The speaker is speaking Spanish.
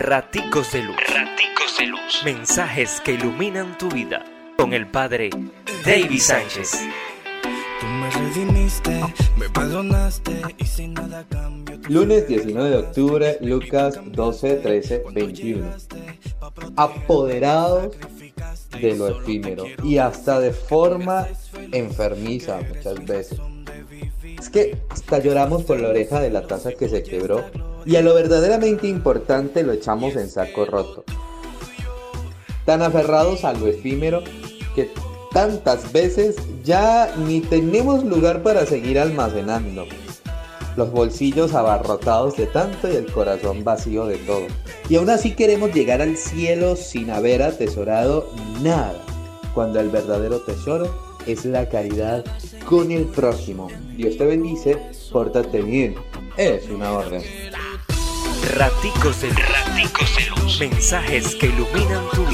Raticos de Luz. Raticos de Luz. Mensajes que iluminan tu vida. Con el Padre David Sánchez. Lunes 19 de octubre, Lucas 12, 13, 21. Apoderados de lo efímero y hasta de forma enfermiza muchas veces. Es que hasta lloramos por la oreja de la taza que se quebró y a lo verdaderamente importante lo echamos en saco roto. Tan aferrados a lo efímero que tantas veces ya ni tenemos lugar para seguir almacenando. Los bolsillos abarrotados de tanto y el corazón vacío de todo. Y aún así queremos llegar al cielo sin haber atesorado nada, cuando el verdadero tesoro es la caridad con el próximo. Dios te bendice, pórtate bien. Es una orden. Raticos de Raticos de luz. Mensajes que iluminan tu